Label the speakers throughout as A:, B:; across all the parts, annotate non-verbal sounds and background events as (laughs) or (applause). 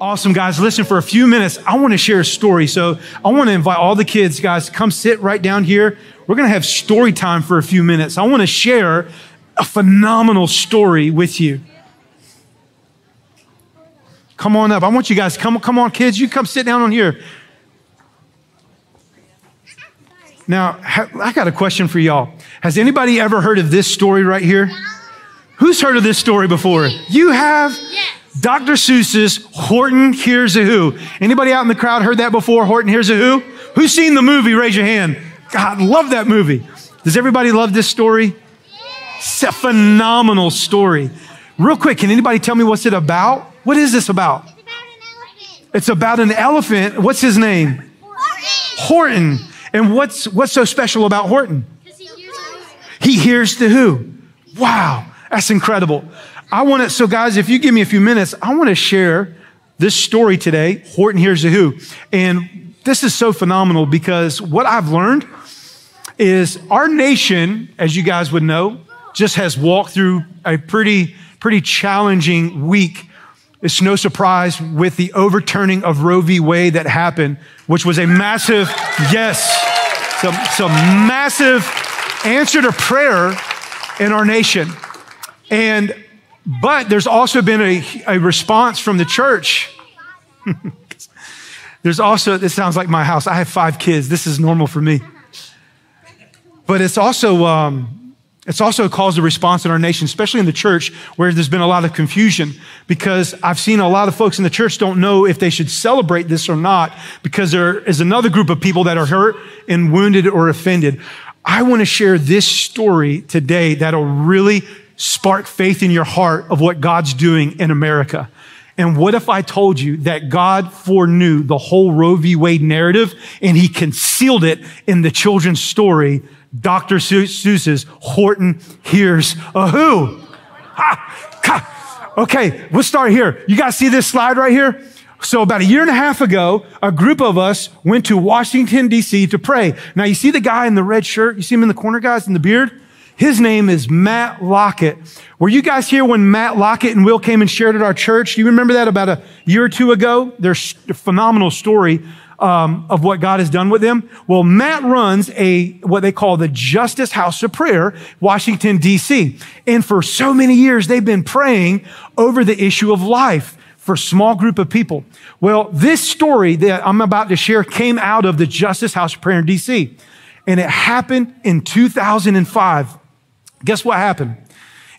A: Awesome, guys. Listen, for a few minutes, I want to share a story. So I want to invite all the kids, guys, come sit right down here. We're going to have story time for a few minutes. I want to share a phenomenal story with you. Come on up. I want you guys, come, come on, kids. You come sit down on here. Now, I got a question for y'all. Has anybody ever heard of this story right here? Who's heard of this story before? You have? Dr. Seuss's Horton Hears a Who. Anybody out in the crowd heard that before? Horton Hears a Who? Who's seen the movie? Raise your hand. God, love that movie. Does everybody love this story? It's a phenomenal story. Real quick, can anybody tell me what's it about? What is this about?
B: It's about an elephant.
A: It's about an elephant. What's his name?
B: Horton.
A: Horton. And what's what's so special about Horton?
B: He hears.
A: He hears the who. Wow, that's incredible. I want to, so guys, if you give me a few minutes, I want to share this story today. Horton hears the who. And this is so phenomenal because what I've learned is our nation, as you guys would know, just has walked through a pretty, pretty challenging week. It's no surprise with the overturning of Roe v. Wade that happened, which was a massive, yes, some, some massive answer to prayer in our nation. And, but there's also been a, a response from the church. (laughs) there's also, this sounds like my house. I have five kids. This is normal for me. But it's also, um, it's also caused a response in our nation, especially in the church, where there's been a lot of confusion because I've seen a lot of folks in the church don't know if they should celebrate this or not because there is another group of people that are hurt and wounded or offended. I want to share this story today that'll really spark faith in your heart of what God's doing in America. And what if I told you that God foreknew the whole Roe v. Wade narrative and he concealed it in the children's story, Dr. Seuss's Horton Hears a Who? Okay, we'll start here. You guys see this slide right here? So about a year and a half ago, a group of us went to Washington, D.C. to pray. Now you see the guy in the red shirt? You see him in the corner, guys, in the beard? His name is Matt Lockett. Were you guys here when Matt Lockett and Will came and shared at our church? Do you remember that about a year or two ago? There's a phenomenal story um, of what God has done with them. Well, Matt runs a what they call the Justice House of Prayer, Washington D.C. And for so many years, they've been praying over the issue of life for a small group of people. Well, this story that I'm about to share came out of the Justice House of Prayer in D.C. And it happened in 2005. Guess what happened?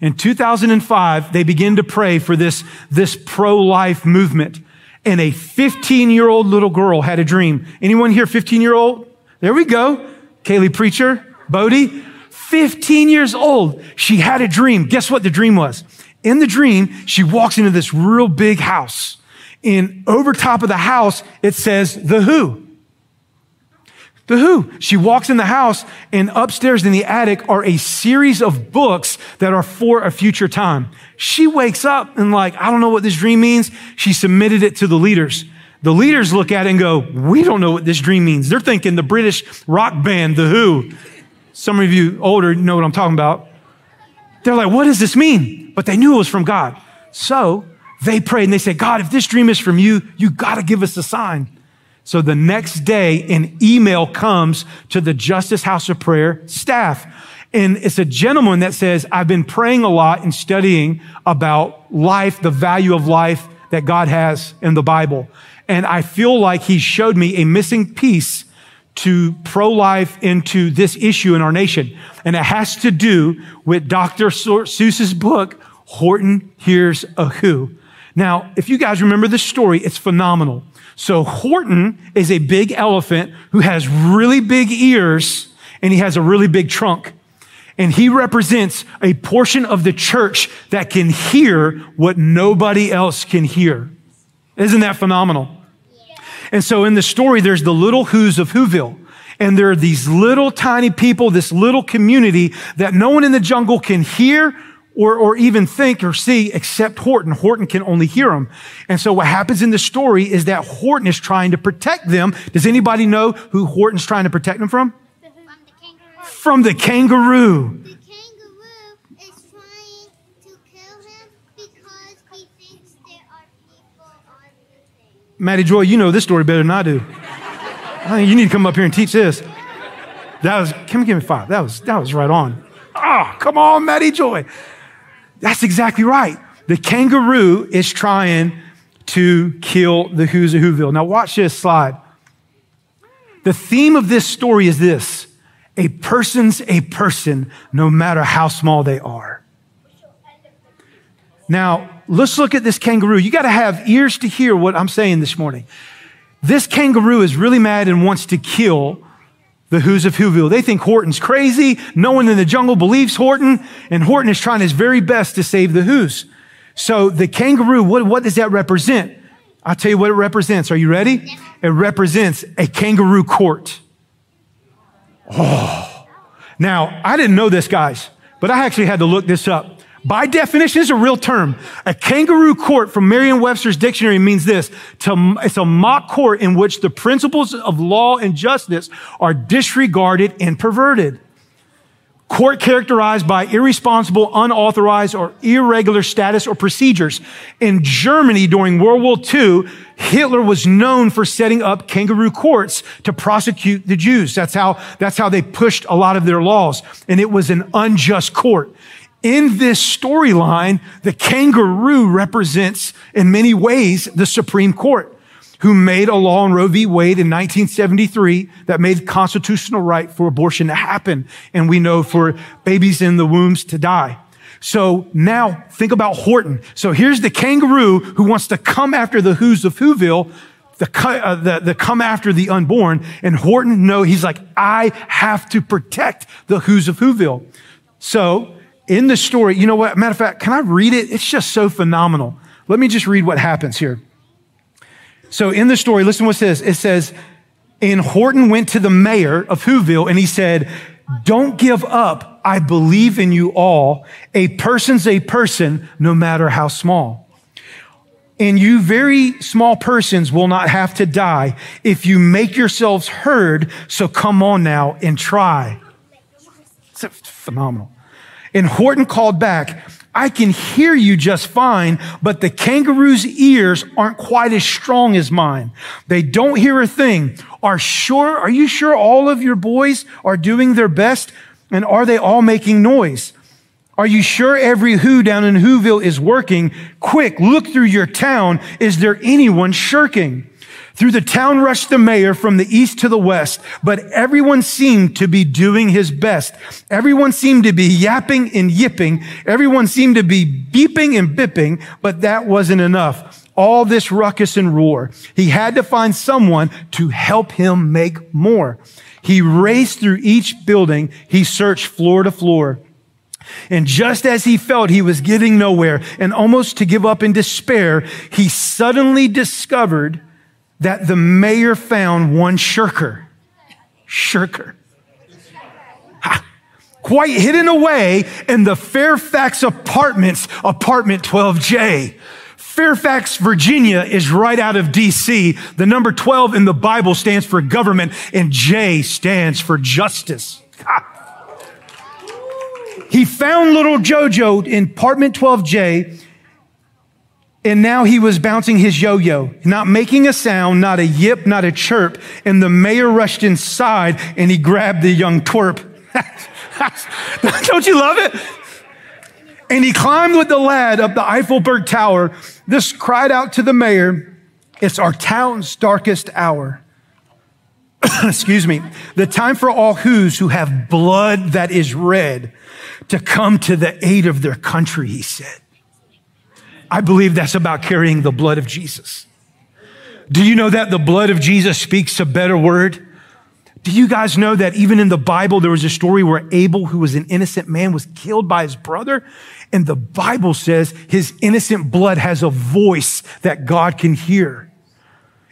A: In 2005, they began to pray for this, this pro-life movement. And a 15 year old little girl had a dream. Anyone here 15 year old? There we go. Kaylee Preacher, Bodie, 15 years old. She had a dream. Guess what the dream was? In the dream, she walks into this real big house. And over top of the house, it says the who. The who. She walks in the house and upstairs in the attic are a series of books that are for a future time. She wakes up and like, I don't know what this dream means. She submitted it to the leaders. The leaders look at it and go, we don't know what this dream means. They're thinking the British rock band, The Who. Some of you older know what I'm talking about. They're like, what does this mean? But they knew it was from God. So they prayed and they said, God, if this dream is from you, you got to give us a sign. So the next day, an email comes to the Justice House of Prayer staff. And it's a gentleman that says, I've been praying a lot and studying about life, the value of life that God has in the Bible. And I feel like he showed me a missing piece to pro-life into this issue in our nation. And it has to do with Dr. Seuss's book, Horton Hears a Who. Now, if you guys remember this story, it's phenomenal. So Horton is a big elephant who has really big ears and he has a really big trunk. And he represents a portion of the church that can hear what nobody else can hear. Isn't that phenomenal? And so in the story, there's the little who's of Whoville. And there are these little tiny people, this little community that no one in the jungle can hear or, or even think or see except Horton. Horton can only hear them. And so what happens in the story is that Horton is trying to protect them. Does anybody know who Horton's trying to protect them from?
B: From the kangaroo.
A: From the kangaroo.
B: The kangaroo is trying to kill him because he thinks there are people on
A: Maddie Joy, you know this story better than I do. I think you need to come up here and teach this. That was, come give me five. That was, that was right on. Ah, oh, come on, Maddie Joy. That's exactly right. The kangaroo is trying to kill the Who's of Whoville. Now, watch this slide. The theme of this story is this a person's a person, no matter how small they are. Now, let's look at this kangaroo. You got to have ears to hear what I'm saying this morning. This kangaroo is really mad and wants to kill the Who's of Whoville. They think Horton's crazy. No one in the jungle believes Horton, and Horton is trying his very best to save the Who's. So the kangaroo, what, what does that represent? I'll tell you what it represents. Are you ready? It represents a kangaroo court. Oh. Now, I didn't know this, guys, but I actually had to look this up. By definition, is a real term. A kangaroo court from Merriam-Webster's dictionary means this. To, it's a mock court in which the principles of law and justice are disregarded and perverted. Court characterized by irresponsible, unauthorized, or irregular status or procedures. In Germany during World War II, Hitler was known for setting up kangaroo courts to prosecute the Jews. That's how, that's how they pushed a lot of their laws. And it was an unjust court. In this storyline, the kangaroo represents in many ways the Supreme Court who made a law in Roe v. Wade in 1973 that made constitutional right for abortion to happen. And we know for babies in the wombs to die. So now think about Horton. So here's the kangaroo who wants to come after the Who's of Whoville, the, uh, the, the come after the unborn. And Horton, no, he's like, I have to protect the Who's of Whoville. So in the story, you know what? Matter of fact, can I read it? It's just so phenomenal. Let me just read what happens here. So in the story, listen what says. It says, and Horton went to the mayor of Whoville and he said, don't give up. I believe in you all. A person's a person, no matter how small. And you very small persons will not have to die if you make yourselves heard. So come on now and try. It's phenomenal. And Horton called back, I can hear you just fine, but the kangaroo's ears aren't quite as strong as mine. They don't hear a thing. Are sure, are you sure all of your boys are doing their best? And are they all making noise? Are you sure every who down in Whoville is working? Quick, look through your town. Is there anyone shirking? Through the town rushed the mayor from the east to the west, but everyone seemed to be doing his best. Everyone seemed to be yapping and yipping. Everyone seemed to be beeping and bipping, but that wasn't enough. All this ruckus and roar. He had to find someone to help him make more. He raced through each building. He searched floor to floor. And just as he felt he was getting nowhere and almost to give up in despair, he suddenly discovered that the mayor found one shirker. Shirker. Ha. Quite hidden away in the Fairfax Apartments, apartment 12J. Fairfax, Virginia is right out of DC. The number 12 in the Bible stands for government and J stands for justice. Ha. He found little Jojo in apartment 12J and now he was bouncing his yo yo, not making a sound, not a yip, not a chirp. And the mayor rushed inside and he grabbed the young twerp. (laughs) Don't you love it? And he climbed with the lad up the Eiffelberg Tower. This cried out to the mayor, It's our town's darkest hour. (coughs) Excuse me. The time for all who's who have blood that is red to come to the aid of their country, he said. I believe that's about carrying the blood of Jesus. Do you know that the blood of Jesus speaks a better word? Do you guys know that even in the Bible, there was a story where Abel, who was an innocent man, was killed by his brother? And the Bible says his innocent blood has a voice that God can hear.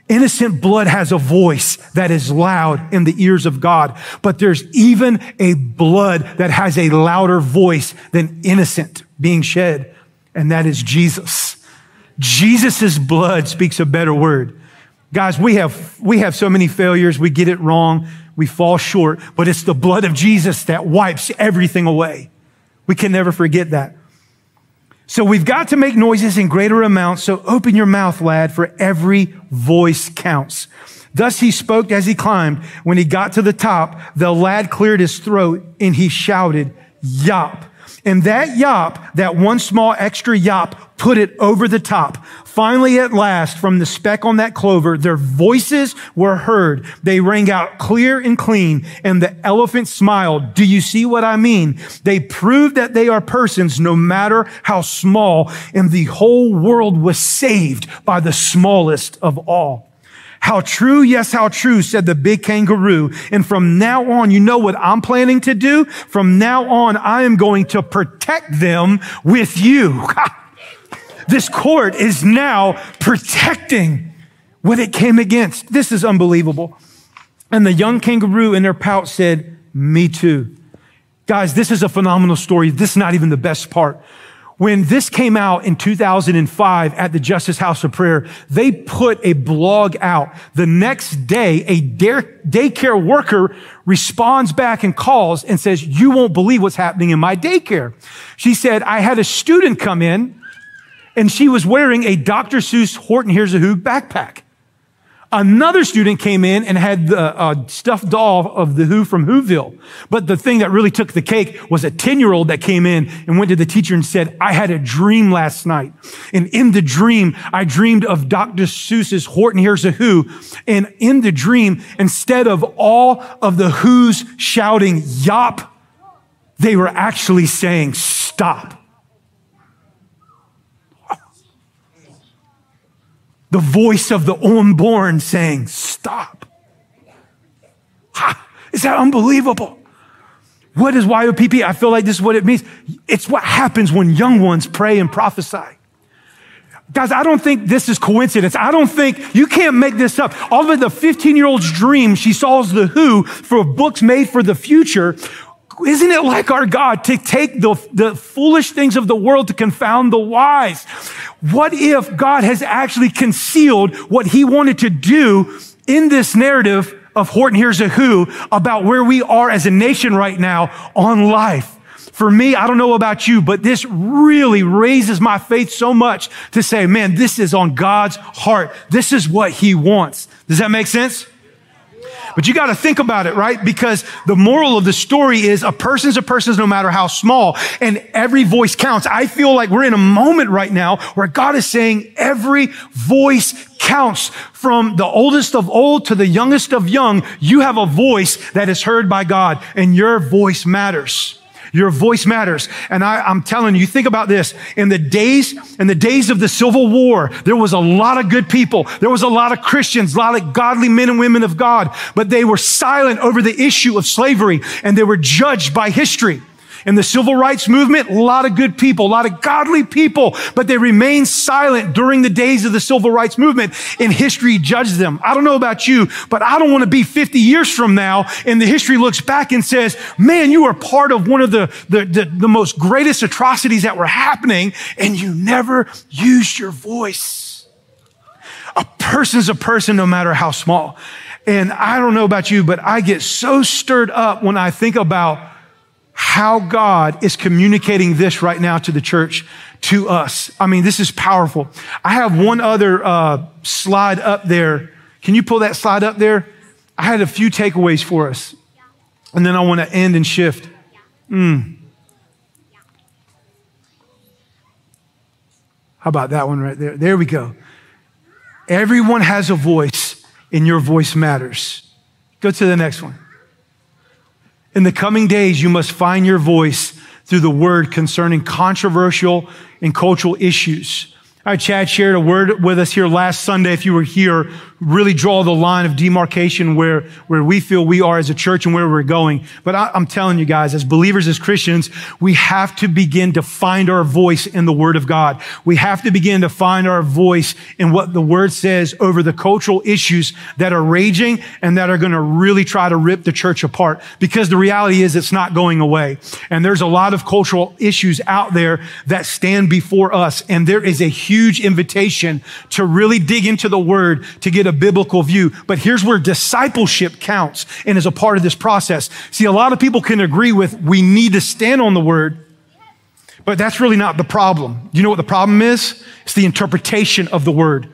A: Innocent blood has a voice that is loud in the ears of God, but there's even a blood that has a louder voice than innocent being shed and that is Jesus. Jesus' blood speaks a better word. Guys, we have, we have so many failures. We get it wrong. We fall short, but it's the blood of Jesus that wipes everything away. We can never forget that. So we've got to make noises in greater amounts. So open your mouth, lad, for every voice counts. Thus he spoke as he climbed. When he got to the top, the lad cleared his throat and he shouted, Yop. And that yop, that one small extra yop, put it over the top. Finally, at last, from the speck on that clover, their voices were heard. They rang out clear and clean, and the elephant smiled. Do you see what I mean? They proved that they are persons, no matter how small, and the whole world was saved by the smallest of all. How true, yes, how true, said the big kangaroo. And from now on, you know what I'm planning to do? From now on, I am going to protect them with you. (laughs) this court is now protecting what it came against. This is unbelievable. And the young kangaroo in their pouch said, Me too. Guys, this is a phenomenal story. This is not even the best part. When this came out in 2005 at the Justice House of Prayer, they put a blog out. The next day, a daycare worker responds back and calls and says, you won't believe what's happening in my daycare. She said, I had a student come in and she was wearing a Dr. Seuss Horton Hears a Who backpack. Another student came in and had the uh, stuffed doll of the Who from Whoville. But the thing that really took the cake was a 10 year old that came in and went to the teacher and said, I had a dream last night. And in the dream, I dreamed of Dr. Seuss's Horton Hears a Who. And in the dream, instead of all of the Who's shouting, yop, they were actually saying, stop. The voice of the unborn saying, Stop. Ha, is that unbelievable? What is YOPP? I feel like this is what it means. It's what happens when young ones pray and prophesy. Guys, I don't think this is coincidence. I don't think you can't make this up. All of the 15 year old's dream, she saw the who for books made for the future isn't it like our God to take the, the foolish things of the world to confound the wise? What if God has actually concealed what he wanted to do in this narrative of Horton Hears a Who about where we are as a nation right now on life? For me, I don't know about you, but this really raises my faith so much to say, man, this is on God's heart. This is what he wants. Does that make sense? But you got to think about it, right? Because the moral of the story is a person's a person no matter how small and every voice counts. I feel like we're in a moment right now where God is saying every voice counts from the oldest of old to the youngest of young. You have a voice that is heard by God and your voice matters. Your voice matters. And I, am telling you, think about this. In the days, in the days of the Civil War, there was a lot of good people. There was a lot of Christians, a lot of godly men and women of God, but they were silent over the issue of slavery and they were judged by history. In the civil rights movement, a lot of good people, a lot of godly people, but they remained silent during the days of the civil rights movement and history judged them. I don't know about you, but I don't want to be 50 years from now and the history looks back and says, man, you are part of one of the, the, the, the most greatest atrocities that were happening and you never used your voice. A person's a person no matter how small. And I don't know about you, but I get so stirred up when I think about how God is communicating this right now to the church, to us. I mean, this is powerful. I have one other uh, slide up there. Can you pull that slide up there? I had a few takeaways for us. And then I want to end and shift. Mm. How about that one right there? There we go. Everyone has a voice, and your voice matters. Go to the next one. In the coming days, you must find your voice through the word concerning controversial and cultural issues. All right, Chad shared a word with us here last Sunday. If you were here, really draw the line of demarcation where, where we feel we are as a church and where we're going. But I, am telling you guys, as believers, as Christians, we have to begin to find our voice in the Word of God. We have to begin to find our voice in what the Word says over the cultural issues that are raging and that are going to really try to rip the church apart. Because the reality is it's not going away. And there's a lot of cultural issues out there that stand before us. And there is a huge invitation to really dig into the Word to get a biblical view. But here's where discipleship counts and is a part of this process. See, a lot of people can agree with we need to stand on the word, but that's really not the problem. You know what the problem is? It's the interpretation of the word.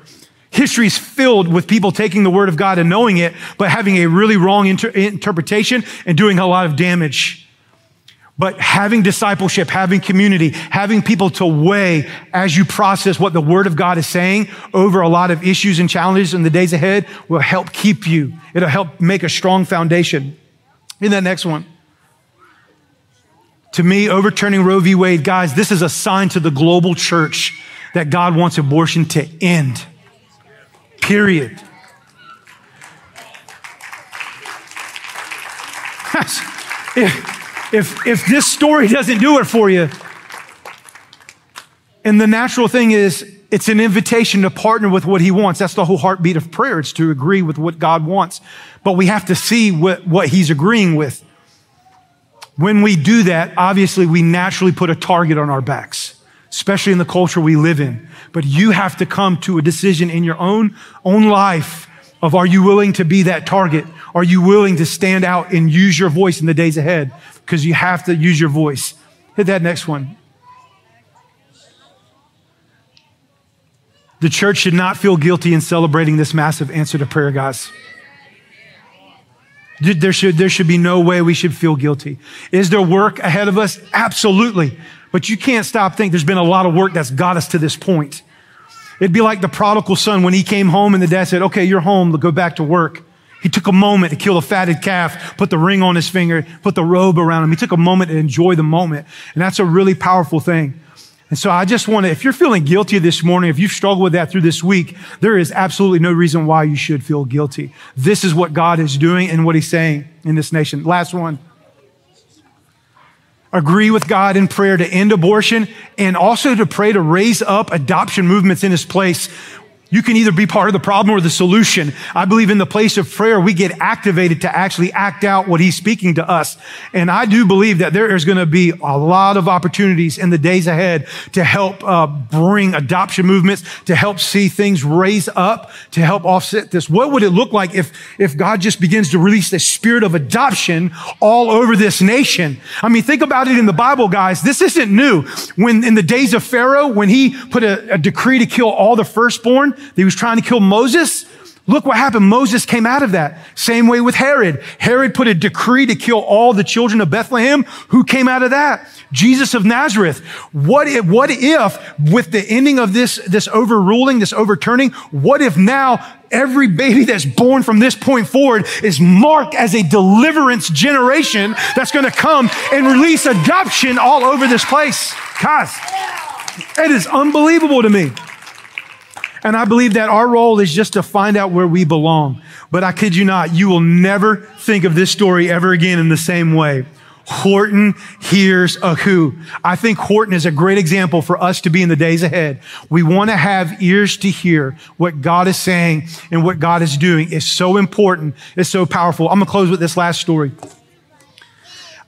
A: History is filled with people taking the word of God and knowing it, but having a really wrong inter- interpretation and doing a lot of damage. But having discipleship, having community, having people to weigh as you process what the word of God is saying over a lot of issues and challenges in the days ahead will help keep you. It'll help make a strong foundation. In that next one. To me, overturning Roe v. Wade, guys, this is a sign to the global church that God wants abortion to end. Period. if, if, if this story doesn't do it for you, and the natural thing is, it's an invitation to partner with what he wants. That's the whole heartbeat of prayer. It's to agree with what God wants. But we have to see what, what he's agreeing with. When we do that, obviously we naturally put a target on our backs, especially in the culture we live in. But you have to come to a decision in your own, own life of are you willing to be that target? Are you willing to stand out and use your voice in the days ahead? Because you have to use your voice. Hit that next one. The church should not feel guilty in celebrating this massive answer to prayer, guys. There should, there should be no way we should feel guilty. Is there work ahead of us? Absolutely. But you can't stop thinking there's been a lot of work that's got us to this point. It'd be like the prodigal son when he came home and the dad said, okay, you're home, go back to work. He took a moment to kill a fatted calf, put the ring on his finger, put the robe around him. He took a moment to enjoy the moment. And that's a really powerful thing. And so I just want to, if you're feeling guilty this morning, if you've struggled with that through this week, there is absolutely no reason why you should feel guilty. This is what God is doing and what he's saying in this nation. Last one. Agree with God in prayer to end abortion and also to pray to raise up adoption movements in his place you can either be part of the problem or the solution. I believe in the place of prayer, we get activated to actually act out what he's speaking to us. And I do believe that there is going to be a lot of opportunities in the days ahead to help uh, bring adoption movements, to help see things raise up, to help offset this. What would it look like if, if God just begins to release the spirit of adoption all over this nation? I mean, think about it in the Bible, guys. This isn't new. When in the days of Pharaoh, when he put a, a decree to kill all the firstborn, he was trying to kill Moses. Look what happened. Moses came out of that. Same way with Herod. Herod put a decree to kill all the children of Bethlehem. Who came out of that? Jesus of Nazareth. What if, what if with the ending of this, this overruling, this overturning, what if now every baby that's born from this point forward is marked as a deliverance generation that's going to come and release adoption all over this place? Guys, it is unbelievable to me. And I believe that our role is just to find out where we belong. But I kid you not, you will never think of this story ever again in the same way. Horton hears a who. I think Horton is a great example for us to be in the days ahead. We want to have ears to hear what God is saying and what God is doing. It's so important. It's so powerful. I'm going to close with this last story.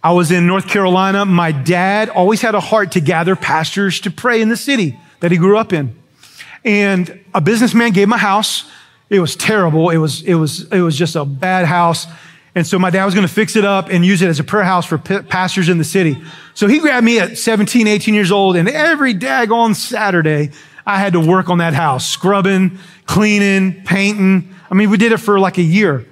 A: I was in North Carolina. My dad always had a heart to gather pastors to pray in the city that he grew up in. And a businessman gave him a house. It was terrible. It was, it was, it was just a bad house. And so my dad was going to fix it up and use it as a prayer house for pastors in the city. So he grabbed me at 17, 18 years old, and every daggone Saturday, I had to work on that house, scrubbing, cleaning, painting. I mean, we did it for like a year.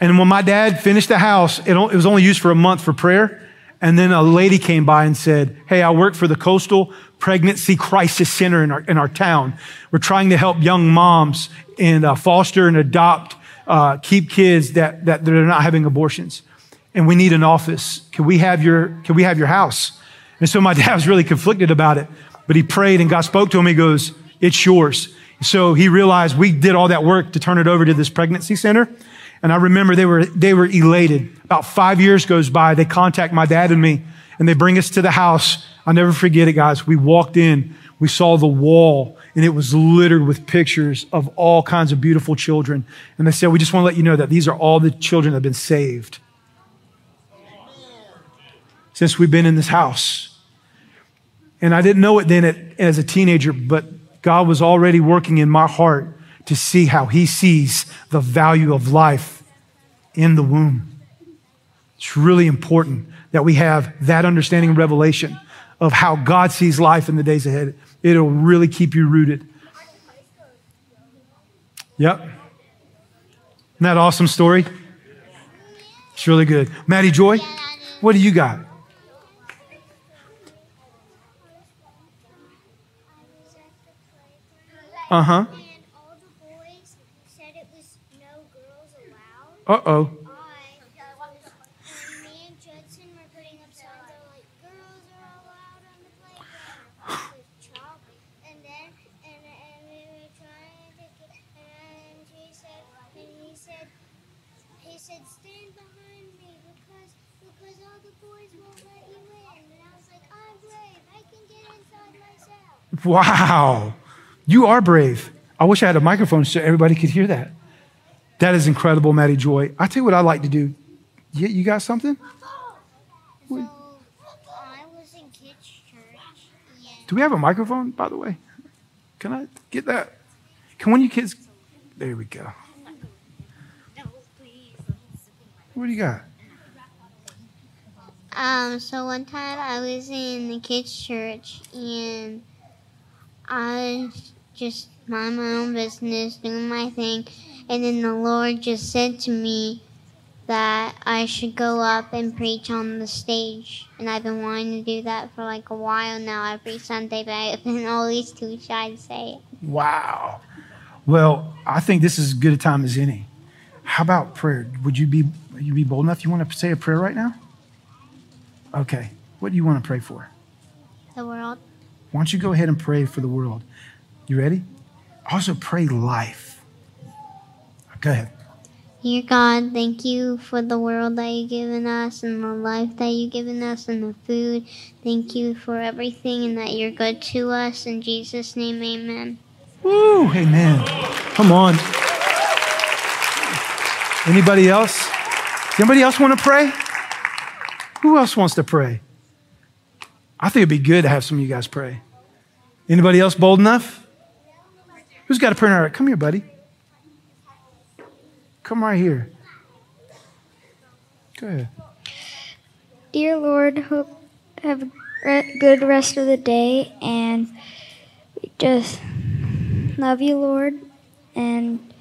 A: And when my dad finished the house, it, was only used for a month for prayer. And then a lady came by and said, Hey, I work for the Coastal Pregnancy Crisis Center in our, in our town. We're trying to help young moms and uh, foster and adopt, uh, keep kids that, that, are not having abortions. And we need an office. Can we have your, can we have your house? And so my (laughs) dad was really conflicted about it, but he prayed and God spoke to him. He goes, It's yours. So he realized we did all that work to turn it over to this pregnancy center. And I remember they were, they were elated. About five years goes by. They contact my dad and me and they bring us to the house. I'll never forget it, guys. We walked in, we saw the wall and it was littered with pictures of all kinds of beautiful children. And they said, we just want to let you know that these are all the children that have been saved since we've been in this house. And I didn't know it then as a teenager, but God was already working in my heart to see how he sees the value of life in the womb. It's really important that we have that understanding and revelation of how God sees life in the days ahead. It'll really keep you rooted. Yep. Isn't that awesome story? It's really good. Maddie Joy, what do you got? Uh huh.
B: And all said, stand behind me because, because all the boys won't let you in. And I was like, I'm brave. I can get inside myself.
A: Wow. You are brave. I wish I had a microphone so everybody could hear that. That is incredible, Maddie Joy. I tell you what I like to do. You, you got something?
B: So, I was in kids' church. And
A: Do we have a microphone, by the way? Can I get that? Can one of you kids? There we go. What do you got?
B: Um, so one time I was in the kids' church and I was just mind my own business, doing my thing, and then the Lord just said to me that I should go up and preach on the stage. And I've been wanting to do that for like a while now, every Sunday, but I've been (laughs) always too shy to say it.
A: Wow. Well, I think this is as good a time as any. How about prayer? Would you be you be bold enough? You want to say a prayer right now? Okay. What do you want to pray for?
B: The world.
A: Why don't you go ahead and pray for the world? You ready? Also pray life. Go ahead.
B: Dear God, thank you for the world that you've given us and the life that you've given us and the food. Thank you for everything and that you're good to us. In Jesus' name, amen.
A: Woo, amen. Come on. Anybody else? Anybody else want to pray? Who else wants to pray? I think it'd be good to have some of you guys pray. Anybody else bold enough? Who's got a prayer? Right, come here, buddy. Come right here. Go ahead.
C: Dear Lord, hope have a good rest of the day, and just love you, Lord, and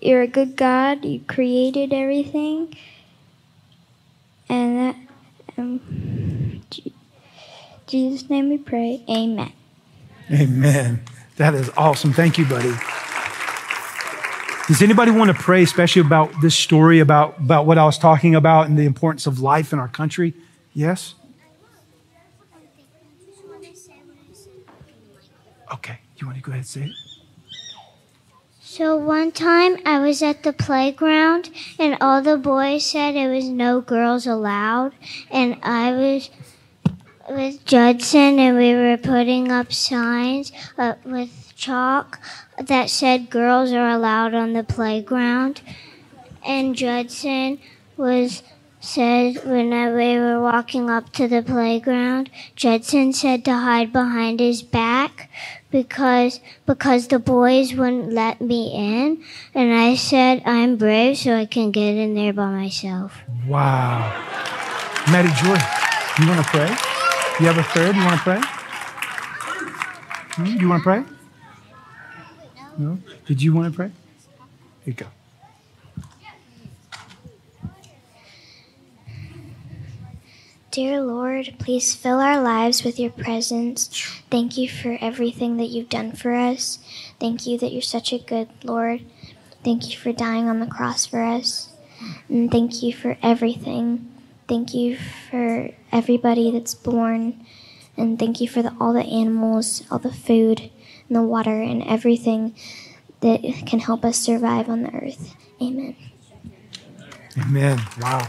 C: you're a good God. You created everything, and that, um, Je- Jesus' name we pray. Amen.
A: Amen. That is awesome. Thank you, buddy. Does anybody want to pray, especially about this story, about, about what I was talking about and the importance of life in our country? Yes? Okay. You want to go ahead and say it?
B: So one time I was at the playground and all the boys said it was no girls allowed. And I was with Judson and we were putting up signs uh, with chalk that said girls are allowed on the playground. And Judson was said when we were walking up to the playground Judson said to hide behind his back because because the boys wouldn't let me in and I said I'm brave so I can get in there by myself.
A: Wow. Maddie Joy, you want to pray? You have a third? You want to pray? Hmm? You want to pray? No? Did you want to pray? Here you go.
C: Dear Lord, please fill our lives with your presence. Thank you for everything that you've done for us. Thank you that you're such a good Lord. Thank you for dying on the cross for us. And thank you for everything. Thank you for everybody that's born. And thank you for the, all the animals, all the food, and the water, and everything that can help us survive on the earth. Amen.
A: Amen. Wow.